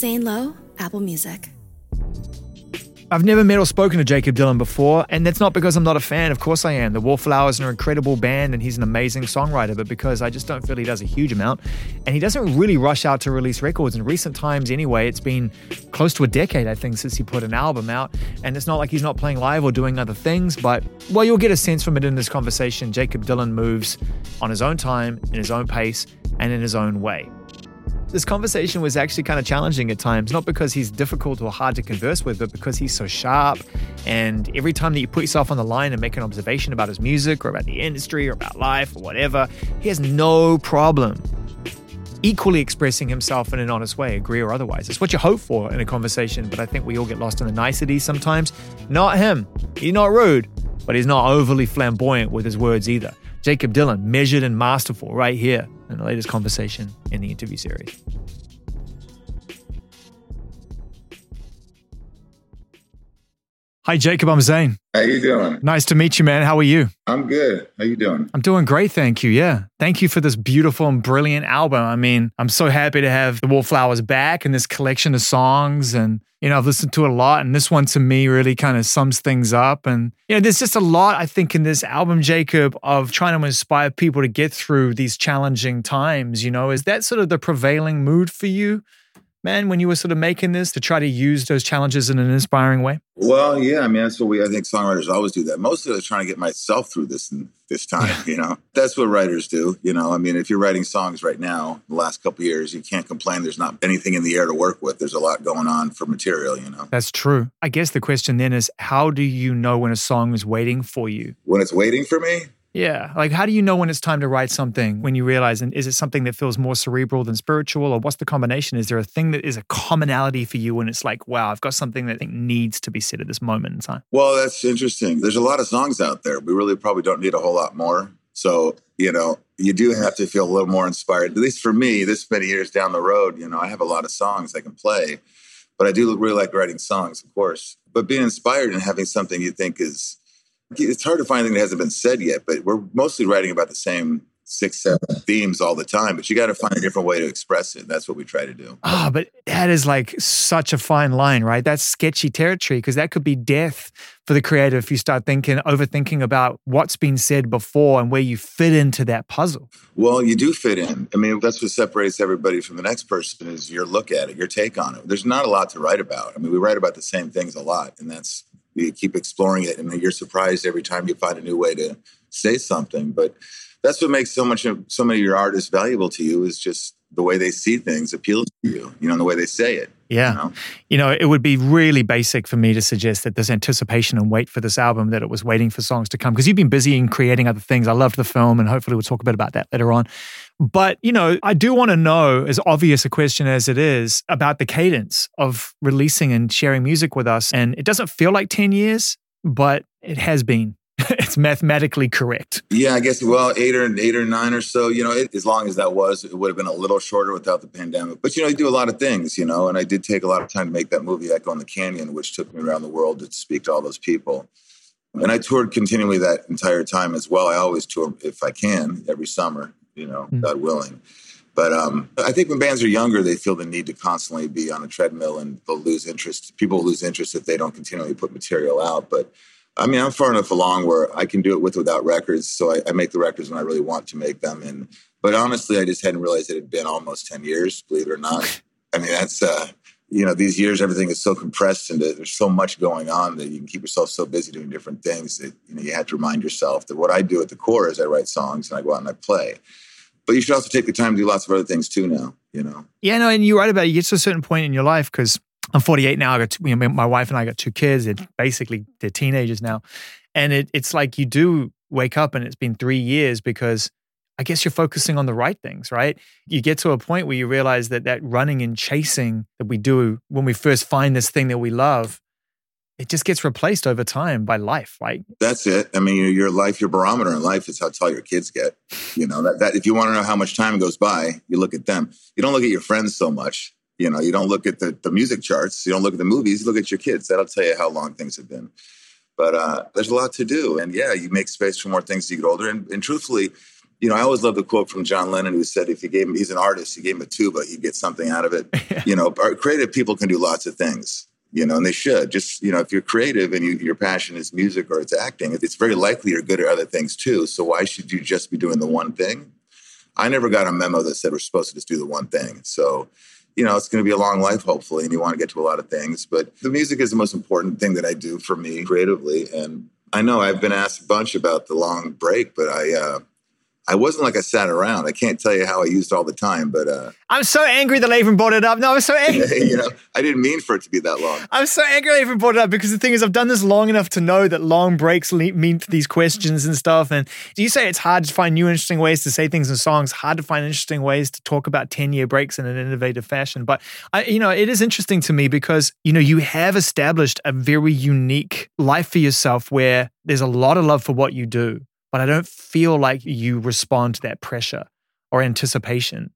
Zane Lowe, Apple Music. I've never met or spoken to Jakob Dylan before, and that's not because I'm not a fan. Of course I am. The Wallflowers are an incredible band, and he's an amazing songwriter, but because I just don't feel he does a huge amount. And he doesn't really rush out to release records. In recent times, anyway, it's been close to a decade, I think, since he put an album out. And it's not like he's not playing live or doing other things, but, well, you'll get a sense from it in this conversation. Jakob Dylan moves on his own time, in his own pace, and in his own way. This conversation was actually kind of challenging at times, not because he's difficult or hard to converse with, but because he's so sharp. And every time that you put yourself on the line and make an observation about his music or about the industry or about life or whatever, he has no problem equally expressing himself in an honest way, agree or otherwise. It's what you hope for in a conversation, but I think we all get lost in the niceties sometimes. Not him. He's not rude, but he's not overly flamboyant with his words either. Jakob Dylan, measured and masterful, right here in the latest conversation in the interview series. Hi, Jakob. I'm Zane. How you doing? Nice to meet you, man. How are you? I'm good. How you doing? I'm doing great, thank you. Yeah. Thank you for this beautiful and brilliant album. I mean, I'm so happy to have The Wallflowers back and this collection of songs. And, you know, I've listened to a lot. And this one to me really kind of sums things up. And, you know, there's just a lot, I think, in this album, Jakob, of trying to inspire people to get through these challenging times. You know, is that sort of the prevailing mood for you? Man, when you were sort of making this to try to use those challenges in an inspiring way? Well, yeah, I mean, that's what we, I think songwriters always do that. Mostly I was trying to get myself through this this time, you know, that's what writers do. You know, I mean, if you're writing songs right now, the last couple years, you can't complain. There's not anything in the air to work with. There's a lot going on for material, you know. That's true. I guess the question then is, how do you know when a song is waiting for you? When it's waiting for me? Yeah. Like, how do you know when it's time to write something when you realize, and is it something that feels more cerebral than spiritual, or what's the combination? Is there a thing that is a commonality for you when it's like, wow, I've got something that I think needs to be said at this moment in time? Well, that's interesting. There's a lot of songs out there. We really probably don't need a whole lot more. So, you know, you do have to feel a little more inspired. At least for me, this many years down the road, you know, I have a lot of songs I can play, but I do really like writing songs, of course. But being inspired and having something you think is it's hard to find anything that hasn't been said yet, but we're mostly writing about the same six, seven themes all the time, but you got to find a different way to express it. That's what we try to do. Ah, oh, but that is like such a fine line, right? That's sketchy territory because that could be death for the creator if you start thinking, overthinking about what's been said before and where you fit into that puzzle. Well, you do fit in. I mean, that's what separates everybody from the next person is your look at it, your take on it. There's not a lot to write about. I mean, we write about the same things a lot, and that's you keep exploring it and you're surprised every time you find a new way to say something. But that's what makes so much of so many of your artists valuable to you is just the way they see things appeals to you you know the way they say it yeah. You know? you know, it would be really basic for me to suggest that there's anticipation and wait for this album, that it was waiting for songs to come because you've been busy in creating other things. I loved the film and hopefully we'll talk a bit about that later on. But, you know, I do want to know, as obvious a question as it is, about the cadence of releasing and sharing music with us. And it doesn't feel like 10 years, but it has been. it's mathematically correct. Yeah, I guess. Well, eight or eight or nine or so. You know, it, as long as that was, it would have been a little shorter without the pandemic. But you know, you do a lot of things. You know, and I did take a lot of time to make that movie Echo in the Canyon, which took me around the world to speak to all those people. And I toured continually that entire time as well. I always tour if I can every summer. You know, mm-hmm. God willing. But um, I think when bands are younger, they feel the need to constantly be on a treadmill, and they'll lose interest. People lose interest if they don't continually put material out. But I mean, I'm far enough along where I can do it with without records. So I, I, make the records when I really want to make them. And but honestly, I just hadn't realized it had been almost ten years. Believe it or not. I mean, that's uh, you know, these years everything is so compressed and there's so much going on that you can keep yourself so busy doing different things that you know you have to remind yourself that what I do at the core is I write songs and I go out and I play. But you should also take the time to do lots of other things too now. You know. Yeah, no, and you're right about it. You get to a certain point in your life because I'm 48 now. I got two, you know, my wife and I got two kids. It's basically they're teenagers now, and it, it's like you do wake up and it's been three years because I guess you're focusing on the right things, right? You get to a point where you realize that that running and chasing that we do when we first find this thing that we love, it just gets replaced over time by life, right? That's it. I mean, your life, your barometer in life is how tall your kids get. You know that, that if you want to know how much time goes by, you look at them. You don't look at your friends so much you know, you don't look at the, the music charts, you don't look at the movies, you look at your kids. That'll tell you how long things have been. But uh, there's a lot to do. And yeah, you make space for more things as you get older. And, and truthfully, You know, I always love the quote from John Lennon who said, if you gave him, he's an artist, you gave him a tuba, he'd get something out of it. you know, creative people can do lots of things, you know, and they should. Just, you know, if you're creative and you, your passion is music or it's acting, it's very likely you're good at other things too. So why should you just be doing the one thing? I never got a memo that said we're supposed to just do the one thing. So, you know, it's going to be a long life, hopefully, and you want to get to a lot of things. But the music is the most important thing that I do for me creatively. And I know I've been asked a bunch about the long break, but I, uh, I wasn't like I sat around. I can't tell you how I used all the time, but uh, I'm so angry that I even brought it up. No, I'm so angry. you know, I didn't mean for it to be that long. I'm so angry I even brought it up because the thing is, I've done this long enough to know that long breaks mean to these questions and stuff. And do you say it's hard to find new, interesting ways to say things in songs? Hard to find interesting ways to talk about ten year breaks in an innovative fashion. But I, you know, it is interesting to me because you know you have established a very unique life for yourself where there's a lot of love for what you do but I don't feel like you respond to that pressure or anticipation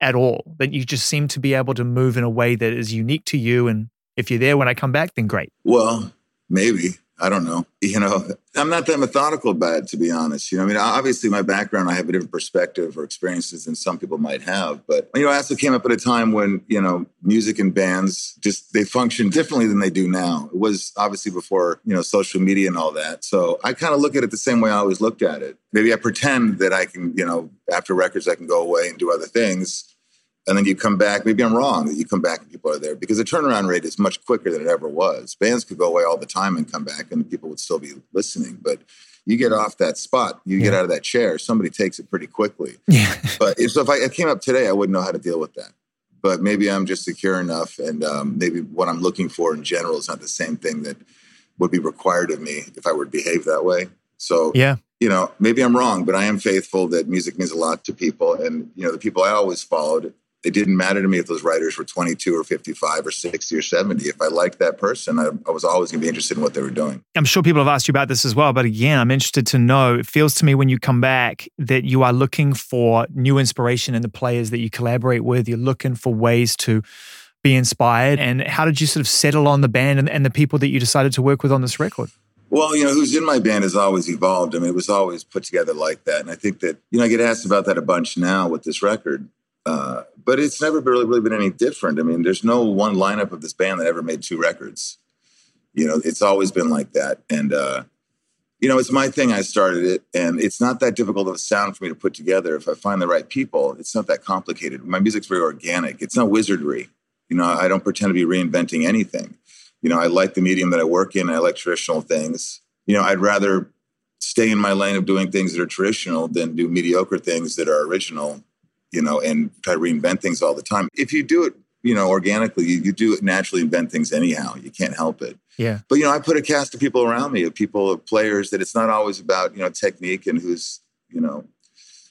at all. That you just seem to be able to move in a way that is unique to you. And if you're there when I come back, then great. Well, maybe. I don't know. You know, I'm not that methodical about it, to be honest. You know, I mean, obviously, my background, I have a different perspective or experiences than some people might have. But, you know, I also came up at a time when, you know, music and bands just, they function differently than they do now. It was obviously before, you know, social media and all that. So I kind of look at it the same way I always looked at it. Maybe I pretend that I can, you know, after records, I can go away and do other things and then you come back. Maybe I'm wrong that you come back and people are there because the turnaround rate is much quicker than it ever was. Bands could go away all the time and come back, and people would still be listening. But you get off that spot, you yeah. get out of that chair, somebody takes it pretty quickly. Yeah. but if, so if I came up today, I wouldn't know how to deal with that. But maybe I'm just secure enough, and um, maybe what I'm looking for in general is not the same thing that would be required of me if I were to behave that way. So yeah, you know, maybe I'm wrong, but I am faithful that music means a lot to people, and you know, the people I always followed it didn't matter to me if those writers were 22 or 55 or 60 or 70. If I liked that person, I, I was always going to be interested in what they were doing. I'm sure people have asked you about this as well. But again, I'm interested to know it feels to me when you come back that you are looking for new inspiration in the players that you collaborate with. You're looking for ways to be inspired. And how did you sort of settle on the band and, and the people that you decided to work with on this record? Well, you know, who's in my band has always evolved. I mean, it was always put together like that. And I think that, you know, I get asked about that a bunch now with this record. Uh, but it's never really, really been any different. I mean, there's no one lineup of this band that ever made two records. You know, it's always been like that. And, uh, you know, it's my thing. I started it, and it's not that difficult of a sound for me to put together. If I find the right people, it's not that complicated. My music's very organic. It's not wizardry. You know, I don't pretend to be reinventing anything. You know, I like the medium that I work in. I like traditional things. You know, I'd rather stay in my lane of doing things that are traditional than do mediocre things that are original you know, and try to reinvent things all the time. If you do it, you know, organically, you, you do it naturally invent things anyhow. You can't help it. Yeah. But you know, I put a cast of people around me, of people, of players that it's not always about you know technique and who's you know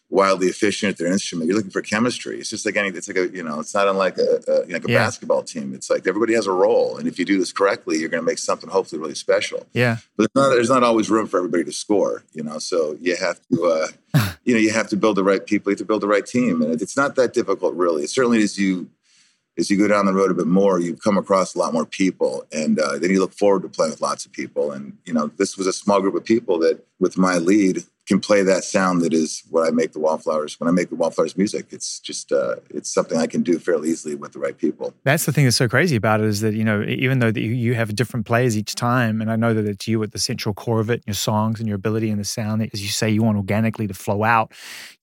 wildly efficient at their instrument. You're looking for chemistry. It's just like any. It's like a you know. It's not unlike a, a like a yeah. basketball team. It's like everybody has a role, and if you do this correctly, you're going to make something hopefully really special. Yeah. But there's not, there's not always room for everybody to score. You know, so you have to. Uh, you know, you have to build the right people. You have to build the right team, and it's not that difficult, really. It certainly as you as you go down the road a bit more, you come across a lot more people, and uh, then you look forward to playing with lots of people. And you know, this was a small group of people that, with my lead, can play that sound that is what I make the Wallflowers. When I make the Wallflowers music, it's just uh, it's something I can do fairly easily with the right people. That's the thing that's so crazy about it is that you know even though you, you have different players each time, and I know that it's you at the central core of it, your songs and your ability and the sound that, as you say, you want organically to flow out.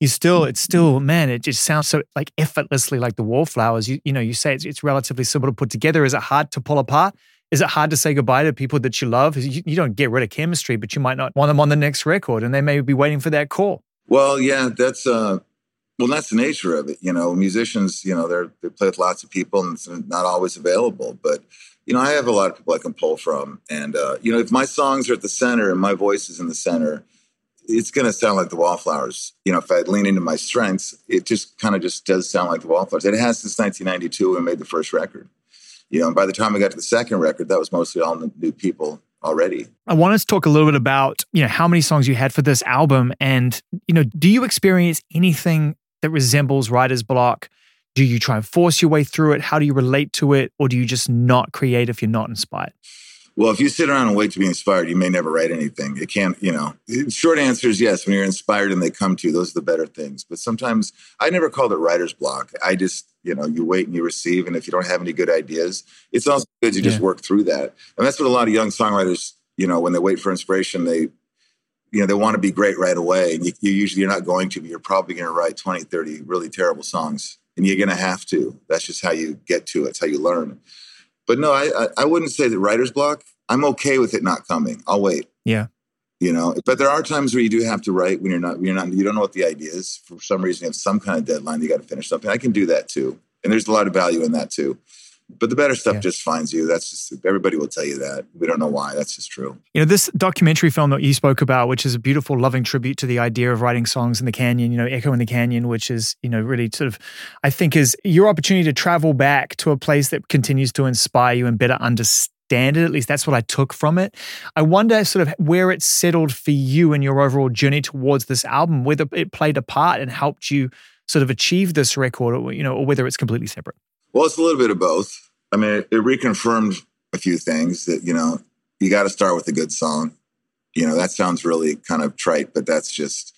You still, it's still, man, it just sounds so like effortlessly like the Wallflowers. You you know, you say it's, it's relatively simple to put together. Is it hard to pull apart? Is it hard to say goodbye to people that you love? You, you don't get rid of chemistry, but you might not want them on the next record, and they may be waiting for that call. Well, yeah, that's uh, well, that's the nature of it. You know, musicians, you know, they're they play with lots of people, and it's not always available. But you know, I have a lot of people I can pull from, and uh, you know, if my songs are at the center and my voice is in the center, it's going to sound like the Wallflowers. You know, if I lean into my strengths, it just kind of just does sound like the Wallflowers. It has since 1992 when we made the first record you know, and by the time we got to the second record, that was mostly all new people already. I want us to talk a little bit about, you know, how many songs you had for this album and, you know, do you experience anything that resembles writer's block? Do you try and force your way through it? How do you relate to it? Or do you just not create if you're not inspired? Well, if you sit around and wait to be inspired, you may never write anything. It can't, you know. Short answer is yes. When you're inspired and they come to you, those are the better things. But sometimes I never called it writer's block. I just, you know, you wait and you receive. And if you don't have any good ideas, it's also good to just work through that. And that's what a lot of young songwriters, you know, when they wait for inspiration, they, you know, they want to be great right away. And you, you usually, you're not going to, but you're probably going to write 20, 30 really terrible songs. And you're going to have to. That's just how you get to it. It's how you learn. But no, I, I, wouldn't say that writer's block. I'm okay with it not coming. I'll wait. Yeah. You know, but there are times where you do have to write when you're not, when you're not, you don't know what the idea is. For some reason, you have some kind of deadline. You got to finish something. I can do that too, and there's a lot of value in that too. But the better stuff yeah. just finds you. That's just everybody will tell you that. We don't know why. That's just true. You know, this documentary film that you spoke about, which is a beautiful, loving tribute to the idea of writing songs in the canyon, you know, Echo in the Canyon, which is, you know, really sort of, I think, is your opportunity to travel back to a place that continues to inspire you and better understand it. At least that's what I took from it. I wonder sort of where it settled for you in your overall journey towards this album, whether it played a part and helped you sort of achieve this record, or, you know, or whether it's completely separate. Well, it's a little bit of both. I mean, it, it reconfirmed a few things that, you know, you got to start with a good song. You know, that sounds really kind of trite, but that's just,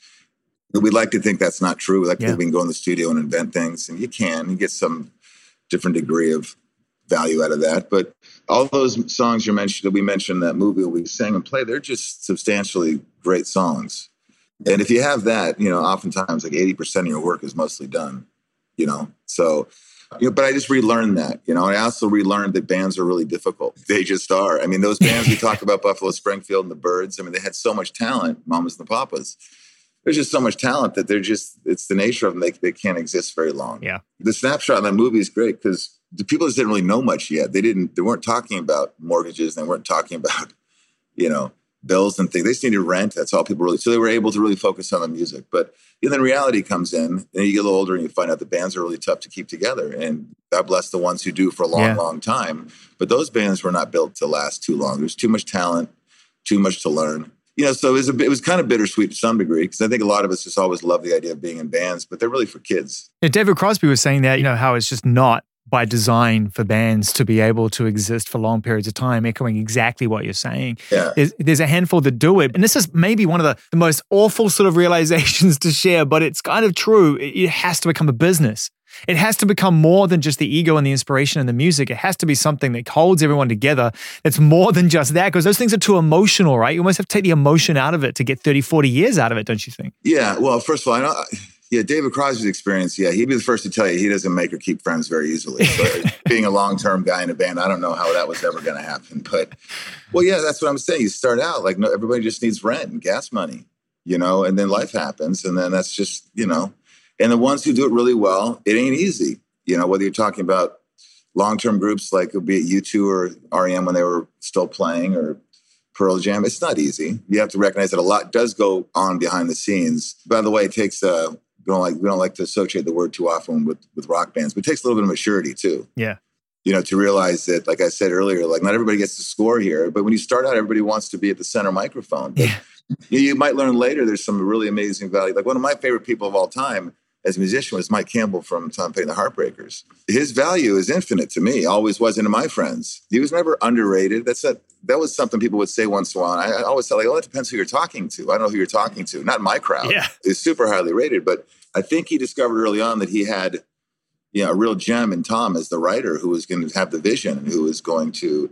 we'd like to think that's not true. We like yeah. to think we can go in the studio and invent things, and you can. You get some different degree of value out of that. But all those songs you mentioned that we mentioned that movie we sang and played, they're just substantially great songs. And if you have that, you know, oftentimes like 80% of your work is mostly done, you know. So you know, but I just relearned that, you know, I also relearned that bands are really difficult. They just are. I mean, those bands we talk about, Buffalo Springfield and the Byrds, I mean, they had so much talent, Mamas and the Papas. There's just so much talent that they're just, it's the nature of them, they, they can't exist very long. Yeah. The snapshot in that movie is great because the people just didn't really know much yet. They didn't, they weren't talking about mortgages, they weren't talking about, you know, bills and things. They just needed rent. That's all people really. So they were able to really focus on the music. But and then reality comes in, and you get a little older, and you find out the bands are really tough to keep together. And God bless the ones who do for a long, yeah. long time. But those bands were not built to last too long. There's too much talent, too much to learn. You know, so it was, a, it was kind of bittersweet to some degree because I think a lot of us just always love the idea of being in bands, but they're really for kids. Yeah, David Crosby was saying that, you know, how it's just not by design for bands to be able to exist for long periods of time, echoing exactly what you're saying. Yeah. There's, there's, a handful that do it. And this is maybe one of the, the most awful sort of realizations to share, but it's kind of true. It, it has to become a business. It has to become more than just the ego and the inspiration and the music. It has to be something that holds everyone together. It's more than just that because those things are too emotional, right? You almost have to take the emotion out of it to get 30, 40 years out of it, don't you think? Yeah. Well, first of all, I know yeah, David Crosby's experience. Yeah, he'd be the first to tell you he doesn't make or keep friends very easily. But being a long term guy in a band, I don't know how that was ever going to happen. But well, yeah, that's what I'm saying. You start out like no, everybody just needs rent and gas money, you know, and then life happens, and then that's just you know, and the ones who do it really well, it ain't easy. You know, whether you're talking about long term groups like it'll be it U2 or REM when they were still playing or Pearl Jam. It's not easy. You have to recognize that a lot does go on behind the scenes. By the way, it takes uh, we don't like we don't like to associate the word too often with with rock bands, but it takes a little bit of maturity too. Yeah. You know, to realize that, like I said earlier, like not everybody gets to score here, but when you start out, everybody wants to be at the center microphone. But yeah. you, you might learn later there's some really amazing value. Like one of my favorite people of all time as a musician was Mike Campbell from Tom Petty and the Heartbreakers. His value is infinite to me, always was into my friends. He was never underrated. That's a, that was something people would say once in a while. I, I always say, like, oh, it depends who you're talking to. I don't know who you're talking to. Not my crowd. Yeah. It's super highly rated, but I think he discovered early on that he had, you know, a real gem in Tom as the writer who was going to have the vision and who was going to,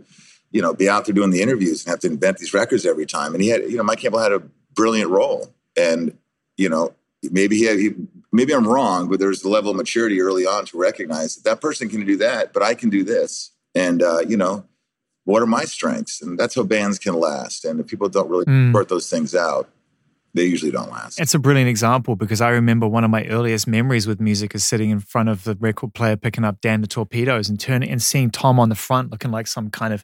you know, be out there doing the interviews and have to invent these records every time. And he had, you know, Mike Campbell had a brilliant role. And, you know, maybe he, had, he maybe I'm wrong, but there's the level of maturity early on to recognize that that person can do that, but I can do this. And, uh, you know, what are my strengths? And that's how bands can last. And if people don't really mm. sort those things out, they usually don't last. It's a brilliant example because I remember one of my earliest memories with music is sitting in front of the record player, picking up Damn the Torpedoes and turning and seeing Tom on the front looking like some kind of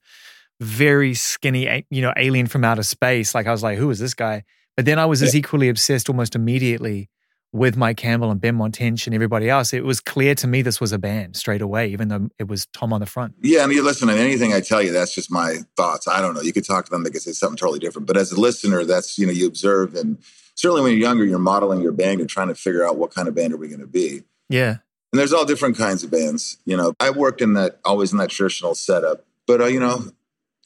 very skinny, you know, alien from outer space. Like I was like, who is this guy? But then I was yeah. as equally obsessed almost immediately with Mike Campbell and Ben Tench and everybody else, it was clear to me this was a band straight away, even though it was Tom on the front. Yeah, and you listen to anything I tell you, that's just my thoughts. I don't know. You could talk to them, they could say something totally different. But as a listener, that's, you know, you observe and certainly when you're younger, you're modeling your band and trying to figure out what kind of band are we going to be. Yeah. And there's all different kinds of bands. You know, I worked in that, always in that traditional setup. But, uh, you know,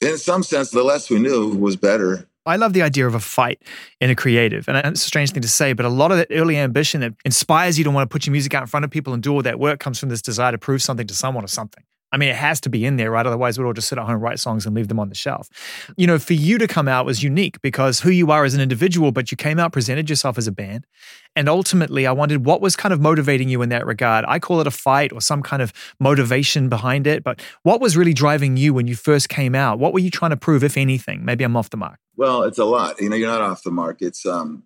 In some sense, the less we knew was better. I love the idea of a fight in a creative. And it's a strange thing to say, but a lot of that early ambition that inspires you to want to put your music out in front of people and do all that work comes from this desire to prove something to someone or something. I mean, it has to be in there, right? Otherwise, we'd all just sit at home, write songs, and leave them on the shelf. You know, for you to come out was unique because who you are as an individual, but you came out, presented yourself as a band. And ultimately, I wondered what was kind of motivating you in that regard. I call it a fight or some kind of motivation behind it. But what was really driving you when you first came out? What were you trying to prove, if anything? Maybe I'm off the mark. Well, it's a lot. You know, you're not off the mark. It's, um,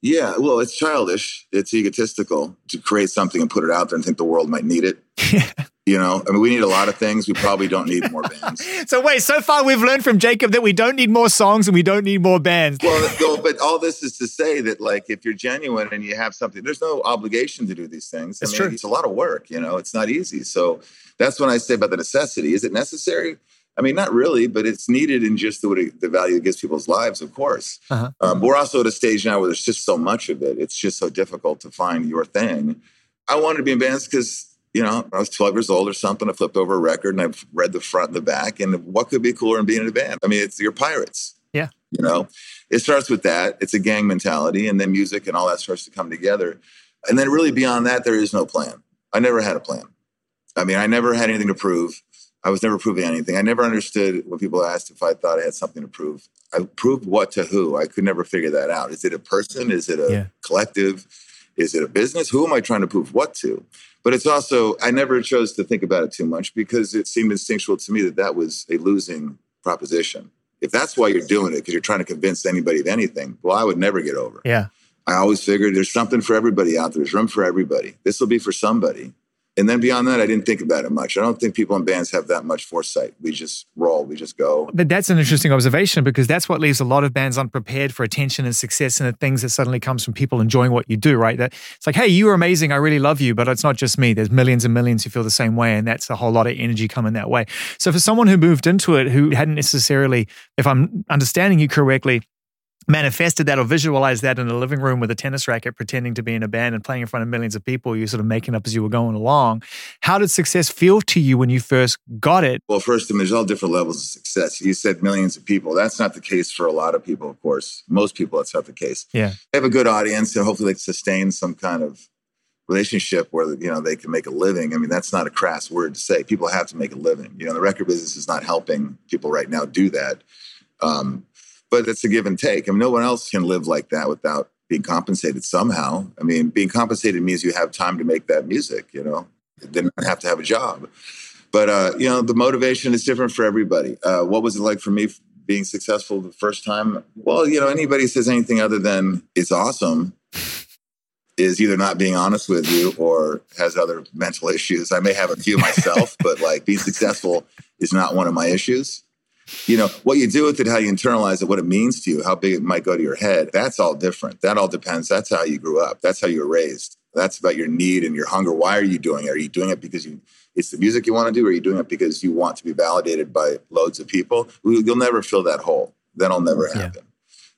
yeah, well, it's childish. It's egotistical to create something and put it out there and think the world might need it. You know, I mean, we need a lot of things. We probably don't need more bands. so wait, so far we've learned from Jakob that we don't need more songs and we don't need more bands. Well, but all this is to say that, like, if you're genuine and you have something, there's no obligation to do these things. That's I mean, true. It's a lot of work. You know, it's not easy. So that's when I say about the necessity. Is it necessary? I mean, not really, but it's needed in just the, the value it gives people's lives, of course. Uh-huh. Um, we're also at a stage now where there's just so much of it. It's just so difficult to find your thing. I wanted to be in bands because you know, I was 12 years old or something. I flipped over a record and I've read the front and the back. And what could be cooler than being in a band? I mean, it's your pirates. Yeah. You know, it starts with that. It's a gang mentality, and then music and all that starts to come together. And then, really, beyond that, there is no plan. I never had a plan. I mean, I never had anything to prove. I was never proving anything. I never understood when people asked if I thought I had something to prove. I proved what to who? I could never figure that out. Is it a person? Is it a Yeah. collective? Is it a business? Who am I trying to prove what to? But it's also, I never chose to think about it too much because it seemed instinctual to me that that was a losing proposition. If that's why you're doing it, because you're trying to convince anybody of anything, well, I would never get over. Yeah. I always figured there's something for everybody out there. There's room for everybody. This will be for somebody. And then beyond that, I didn't think about it much. I don't think people in bands have that much foresight. We just roll, we just go. But that's an interesting observation because that's what leaves a lot of bands unprepared for attention and success and the things that suddenly comes from people enjoying what you do, right? That it's like, hey, you are amazing. I really love you, but it's not just me. There's millions and millions who feel the same way. And that's a whole lot of energy coming that way. So for someone who moved into it who hadn't necessarily, if I'm understanding you correctly, manifested that or visualized that in a living room with a tennis racket, pretending to be in a band and playing in front of millions of people, You're sort of making up as you were going along. How did success feel to you when you first got it? Well, first, I mean, there's all different levels of success. You said millions of people. That's not the case for a lot of people, of course. Most people, that's not the case. Yeah. They have a good audience and hopefully they sustain some kind of relationship where you know they can make a living. I mean, that's not a crass word to say. People have to make a living. You know, the record business is not helping people right now do that. Um, but it's a give and take. I mean, no one else can live like that without being compensated somehow. I mean, being compensated means you have time to make that music. You know, they don't have to have a job. But uh, you know, the motivation is different for everybody. Uh, what was it like for me being successful the first time? Well, you know, anybody says anything other than it's awesome is either not being honest with you or has other mental issues. I may have a few myself, but like being successful is not one of my issues. You know, what you do with it, how you internalize it, what it means to you, how big it might go to your head, that's all different. That all depends. That's how you grew up. That's how you were raised. That's about your need and your hunger. Why are you doing it? Are you doing it because you it's the music you want to do, or are you doing it because you want to be validated by loads of people? You'll never fill that hole. That'll never Yeah. happen.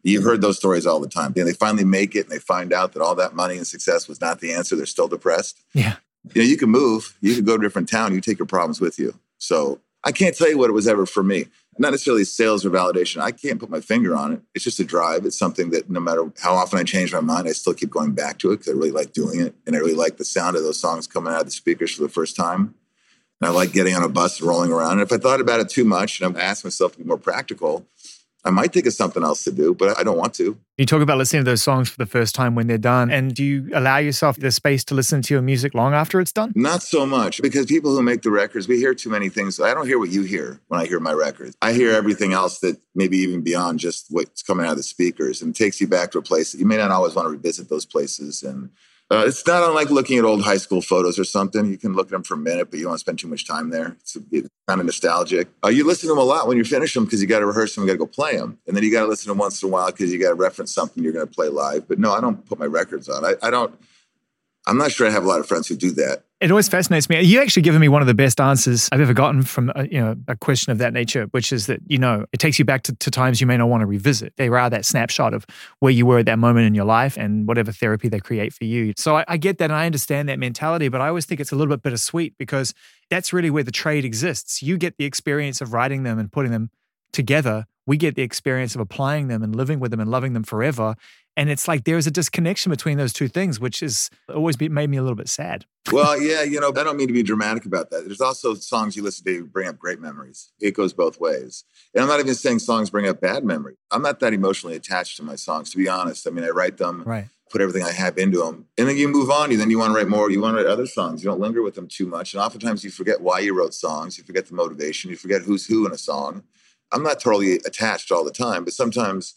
You've heard those stories all the time. And they finally make it and they find out that all that money and success was not the answer. They're still depressed. Yeah. You know, you can move, you can go to a different town, you take your problems with you. So I can't tell you what it was ever for me. Not necessarily sales or validation. I can't put my finger on it. It's just a drive. It's something that no matter how often I change my mind, I still keep going back to it because I really like doing it. And I really like the sound of those songs coming out of the speakers for the first time. And I like getting on a bus and rolling around. And if I thought about it too much and I asked myself to be more practical, I might think of something else to do, but I don't want to. You talk about listening to those songs for the first time when they're done. And do you allow yourself the space to listen to your music long after it's done? Not so much because people who make the records, we hear too many things. I don't hear what you hear when I hear my records. I hear everything else that maybe even beyond just what's coming out of the speakers and takes you back to a place that you may not always want to revisit those places. And uh, it's not unlike looking at old high school photos or something. You can look at them for a minute, but you don't spend too much time there. It's, it's kind of nostalgic. Uh, you listen to them a lot when you finish them because you got to rehearse them, you got to go play them. And then you got to listen to them once in a while because you got to reference something you're going to play live. But no, I don't put my records on. I, I don't. I'm not sure I have a lot of friends who do that. It always fascinates me. You actually given me one of the best answers I've ever gotten from a, you know a question of that nature, which is that you know it takes you back to, to times you may not want to revisit. They are that snapshot of where you were at that moment in your life and whatever therapy they create for you. So I, I get that and I understand that mentality, but I always think it's a little bit bittersweet because that's really where the trade exists. You get the experience of writing them and putting them together. We get the experience of applying them and living with them and loving them forever. And it's like there's a disconnection between those two things, which has always be, made me a little bit sad. well, yeah, you know, I don't mean to be dramatic about that. There's also songs you listen to bring up great memories. It goes both ways. And I'm not even saying songs bring up bad memories. I'm not that emotionally attached to my songs, to be honest. I mean, I write them, right. put everything I have into them, and then you move on. You then you want to write more. You want to write other songs. You don't linger with them too much. And oftentimes you forget why you wrote songs. You forget the motivation. You forget who's who in a song. I'm not totally attached all the time, but sometimes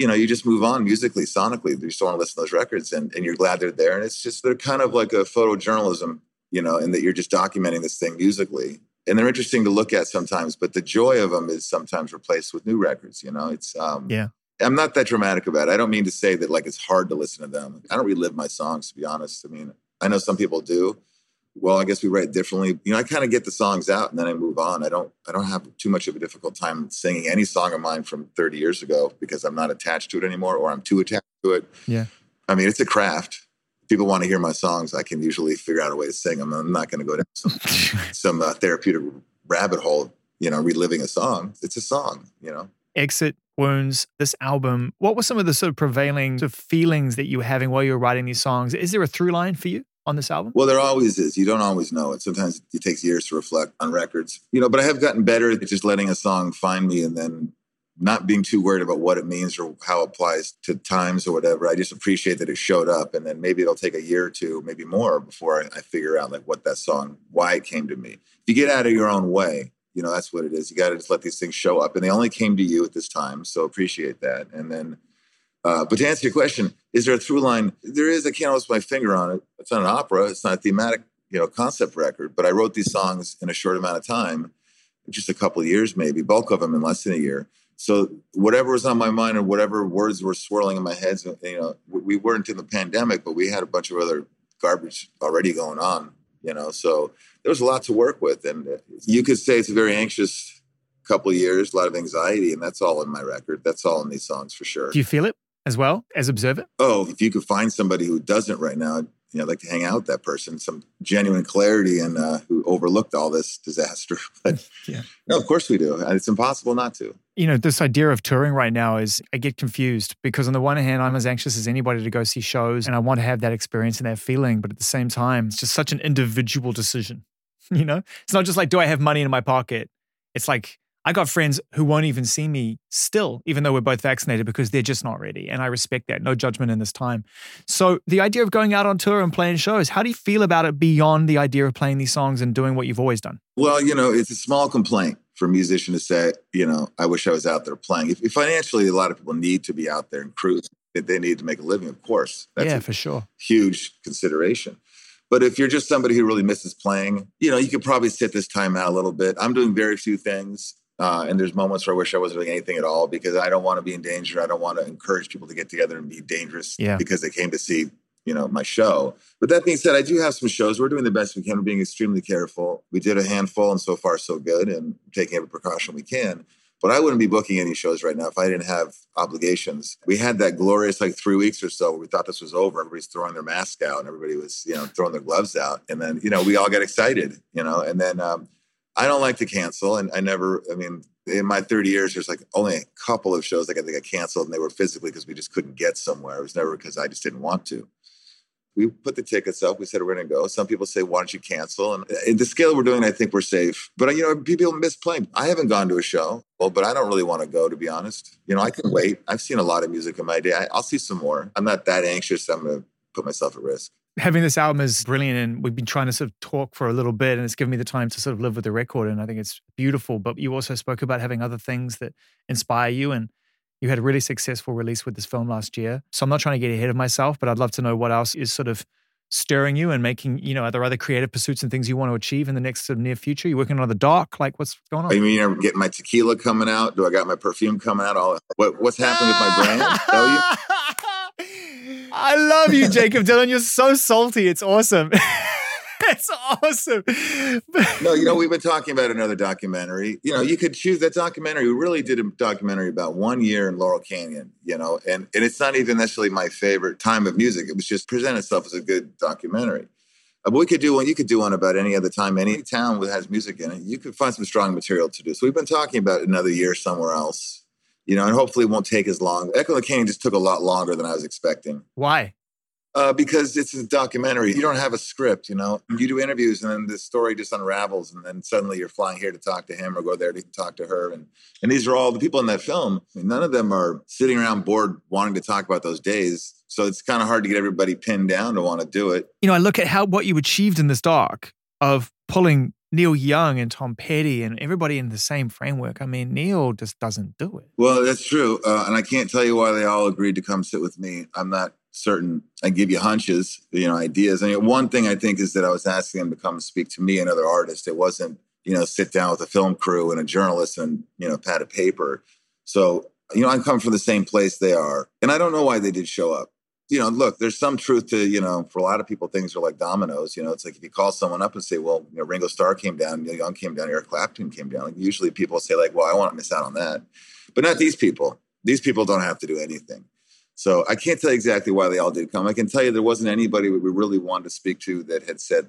you know, you just move on musically, sonically. You still want to listen to those records and, and you're glad they're there. And it's just, they're kind of like a photojournalism, you know, in that you're just documenting this thing musically. And they're interesting to look at sometimes, but the joy of them is sometimes replaced with new records, you know, it's, um, yeah. I'm not that dramatic about it. I don't mean to say that like it's hard to listen to them. I don't relive my songs, to be honest. I mean, I know some people do, well, I guess we write differently. You know, I kind of get the songs out and then I move on. I don't I don't have too much of a difficult time singing any song of mine from 30 years ago because I'm not attached to it anymore or I'm too attached to it. Yeah. I mean, it's a craft. People want to hear my songs. I can usually figure out a way to sing them. I'm not going to go down some, some uh, therapeutic rabbit hole, you know, reliving a song. It's a song, you know. Exit wounds this album what were some of the sort of prevailing sort of feelings that you were having while you were writing these songs is there a through line for you on this album? Well, there always is. You don't always know it. Sometimes it takes years to reflect on records, you know. But I have gotten better at just letting a song find me and then not being too worried about what it means or how it applies to times or whatever. I just appreciate that it showed up, and then maybe it'll take a year or two, maybe more, before I, I figure out like what that song, why it came to me. If you get out of your own way, you know that's what it is. You got to just let these things show up, and they only came to you at this time. So appreciate that, and then uh, but to answer your question, is there a through line? There is. I can't always put my finger on it. It's not an opera. It's not a thematic, you know, concept record. But I wrote these songs in a short amount of time, just a couple of years, maybe. Bulk of them in less than a year. So whatever was on my mind and whatever words were swirling in my head, you know, we weren't in the pandemic, but we had a bunch of other garbage already going on. You know, so there was a lot to work with, and you could say it's a very anxious couple of years, a lot of anxiety, and that's all in my record. That's all in these songs for sure. Do you feel it? As well as observer? Oh, if you could find somebody who doesn't right now, you know, I'd like to hang out with that person, some genuine clarity and uh, who overlooked all this disaster. But yeah. no, of course we do. It's impossible not to. You know, this idea of touring right now is I get confused because on the one hand, I'm as anxious as anybody to go see shows and I want to have that experience and that feeling. But at the same time, it's just such an individual decision. You know, it's not just like, do I have money in my pocket? It's like, I got friends who won't even see me still, even though we're both vaccinated, because they're just not ready. And I respect that. No judgment in this time. So, the idea of going out on tour and playing shows, how do you feel about it beyond the idea of playing these songs and doing what you've always done? Well, you know, it's a small complaint for a musician to say, you know, I wish I was out there playing. If, if financially, a lot of people need to be out there and cruise, they need to make a living, of course. That's yeah, for sure. Huge consideration. But if you're just somebody who really misses playing, you know, you could probably sit this time out a little bit. I'm doing very few things. Uh, and there's moments where I wish I wasn't doing anything at all because I don't want to be in danger. I don't want to encourage people to get together and be dangerous yeah. because they came to see, you know, my show. But that being said, I do have some shows. We're doing the best we can. We're being extremely careful. We did a handful, and so far so good, and taking every precaution we can. But I wouldn't be booking any shows right now if I didn't have obligations. We had that glorious like three weeks or so where we thought this was over. Everybody's throwing their mask out and everybody was, you know, throwing their gloves out. And then, you know, we all got excited, you know, and then um, I don't like to cancel, and I never. I mean, in my 30 years, there's like only a couple of shows that got, got canceled, and they were physically because we just couldn't get somewhere. It was never because I just didn't want to. We put the tickets up. We said we're going to go. Some people say, "Why don't you cancel?" And in the scale we're doing, I think we're safe. But you know, people miss playing. I haven't gone to a show, well, but I don't really want to go to be honest. You know, I can wait. I've seen a lot of music in my day. I'll see some more. I'm not that anxious. I'm going to put myself at risk having this album is brilliant and we've been trying to sort of talk for a little bit and it's given me the time to sort of live with the record and i think it's beautiful. But you also spoke about having other things that inspire you and you had a really successful release with this film last year. So i'm not trying to get ahead of myself but i'd love to know what else is sort of stirring you and making you know are there other creative pursuits and things you want to achieve in the next sort of near future? You're working on the dock like what's going on? I mean i'm getting my tequila coming out? Do i got my perfume coming out? All what, what's happening with my brand? Tell you I love you, Jakob Dylan. You're so salty. It's awesome. That's awesome. no, you know, we've been talking about another documentary. You know, you could choose that documentary. We really did a documentary about one year in Laurel Canyon, you know, and, and it's not even necessarily my favorite time of music. It was just present itself as a good documentary. Uh, but we could do one, you could do one about any other time, any town that has music in it. You could find some strong material to do. So we've been talking about another year somewhere else, you know, and hopefully it won't take as long. Echo the Canyon just took a lot longer than I was expecting. Why? Uh, because it's a documentary. You don't have a script, you know. You do interviews, and then the story just unravels, and then suddenly you're flying here to talk to him or go there to talk to her, and and these are all the people in that film. none of them are sitting around bored wanting to talk about those days. So it's kind of hard to get everybody pinned down to want to do it. You know, I look at how what you achieved in this doc of pulling Neil Young and Tom Petty and everybody in the same framework. I mean, Neil just doesn't do it. Well, that's true, uh, and I can't tell you why they all agreed to come sit with me. I'm not certain I give you hunches, you know, ideas. I mean, one thing I think is that I was asking them to come speak to me and other artists. It wasn't, you know, sit down with a film crew and a journalist and, you know, pad of paper. So, you know, I come from the same place they are. And I don't know why they did show up. You know, look, there's some truth to, you know, for a lot of people, things are like dominoes. You know, it's like if you call someone up and say, well, you know, Ringo Starr came down, Neil Young came down, Eric Clapton came down. Like usually people say, like, well, I want to miss out on that. But not these people. These people don't have to do anything. So I can't tell you exactly why they all did come. I can tell you there wasn't anybody we really wanted to speak to that had said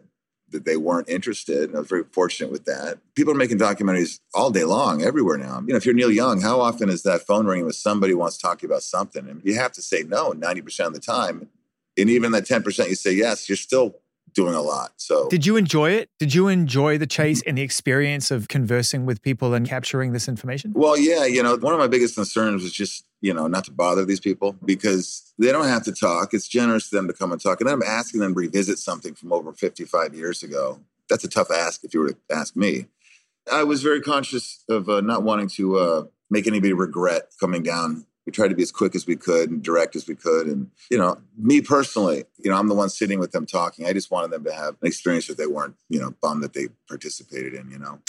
that they weren't interested. And I was very fortunate with that. People are making documentaries all day long, everywhere now. You know, if you're Neil Young, how often is that phone ringing with somebody wants to talk to you about something? And you have to say no 90% of the time. And even that 10% you say yes, you're still doing a lot. So, did you enjoy it? Did you enjoy the chase and the experience of conversing with people and capturing this information? Well, yeah. You know, one of my biggest concerns was just, you know, not to bother these people because they don't have to talk. It's generous to them to come and talk. And I'm asking them to revisit something from over 55 years ago. That's a tough ask if you were to ask me. I was very conscious of uh, not wanting to uh, make anybody regret coming down we tried to be as quick as we could and direct as we could. And, you know, me personally, you know, I'm the one sitting with them talking. I just wanted them to have an experience that they weren't, you know, bummed that they participated in, you know.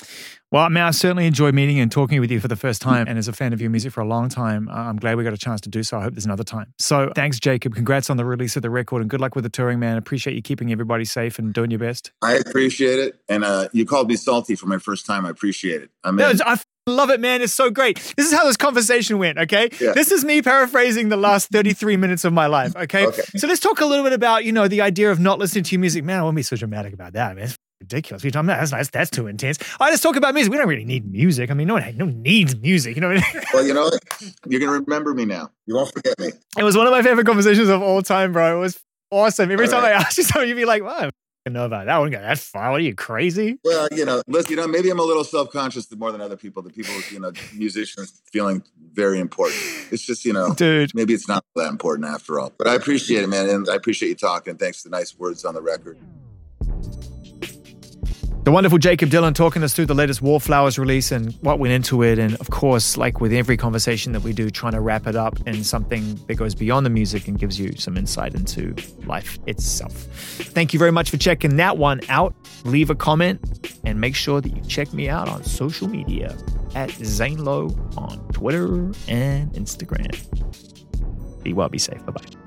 Well, I mean, I certainly enjoyed meeting and talking with you for the first time. And as a fan of your music for a long time, uh, I'm glad we got a chance to do so. I hope there's another time. So thanks, Jakob. Congrats on the release of the record and good luck with the touring, man. Appreciate you keeping everybody safe and doing your best. I appreciate it. And uh, you called me salty for my first time. I appreciate it. I mean, no, I Love it, man. It's so great. This is how this conversation went, okay? Yeah. This is me paraphrasing the last 33 minutes of my life, okay? okay? So let's talk a little bit about, you know, the idea of not listening to your music. Man, I won't be so dramatic about that, man. It's ridiculous. We're talking about that's, that's, that's too intense. All right, let's talk about music. We don't really need music. I mean, no one, no needs music. You know what I mean? Well, you know, you're going to remember me now. You won't forget me. It was one of my favorite conversations of all time, bro. It was awesome. Every all time right. I asked you something, you'd be like, wow, know about that one guy. That's far. What are you crazy? Well, you know, listen, you know, maybe I'm a little self-conscious more than other people. The people, you know, musicians feeling very important. It's just, you know, dude, maybe it's not that important after all. But I appreciate it, man, and I appreciate you talking. Thanks for the nice words on the record. The wonderful Jakob Dylan talking us through the latest Wallflowers release and what went into it. And of course, like with every conversation that we do, trying to wrap it up in something that goes beyond the music and gives you some insight into life itself. Thank you very much for checking that one out. Leave a comment and make sure that you check me out on social media at Zane Lowe on Twitter and Instagram. Be well, be safe. Bye bye.